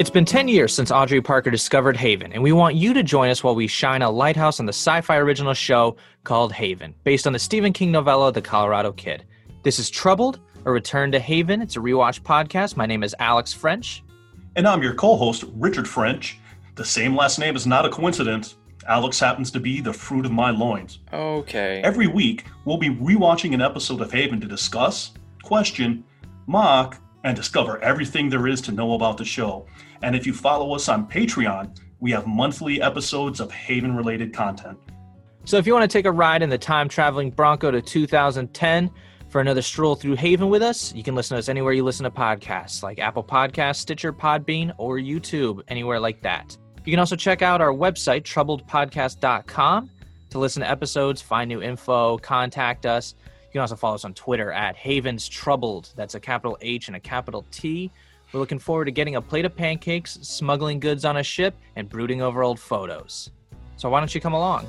It's been 10 years since Audrey Parker discovered Haven, and we want you to join us while we shine a lighthouse on the sci fi original show called Haven, based on the Stephen King novella The Colorado Kid. This is Troubled, a return to Haven. It's a rewatch podcast. My name is Alex French. And I'm your co host, Richard French. The same last name is not a coincidence. Alex happens to be the fruit of my loins. Okay. Every week, we'll be rewatching an episode of Haven to discuss, question, mock, and discover everything there is to know about the show. And if you follow us on Patreon, we have monthly episodes of Haven related content. So if you want to take a ride in the time traveling Bronco to 2010 for another stroll through Haven with us, you can listen to us anywhere you listen to podcasts, like Apple Podcasts, Stitcher, Podbean, or YouTube, anywhere like that. You can also check out our website, troubledpodcast.com, to listen to episodes, find new info, contact us. You can also follow us on Twitter at Havens Troubled. That's a capital H and a capital T. We're looking forward to getting a plate of pancakes, smuggling goods on a ship, and brooding over old photos. So why don't you come along?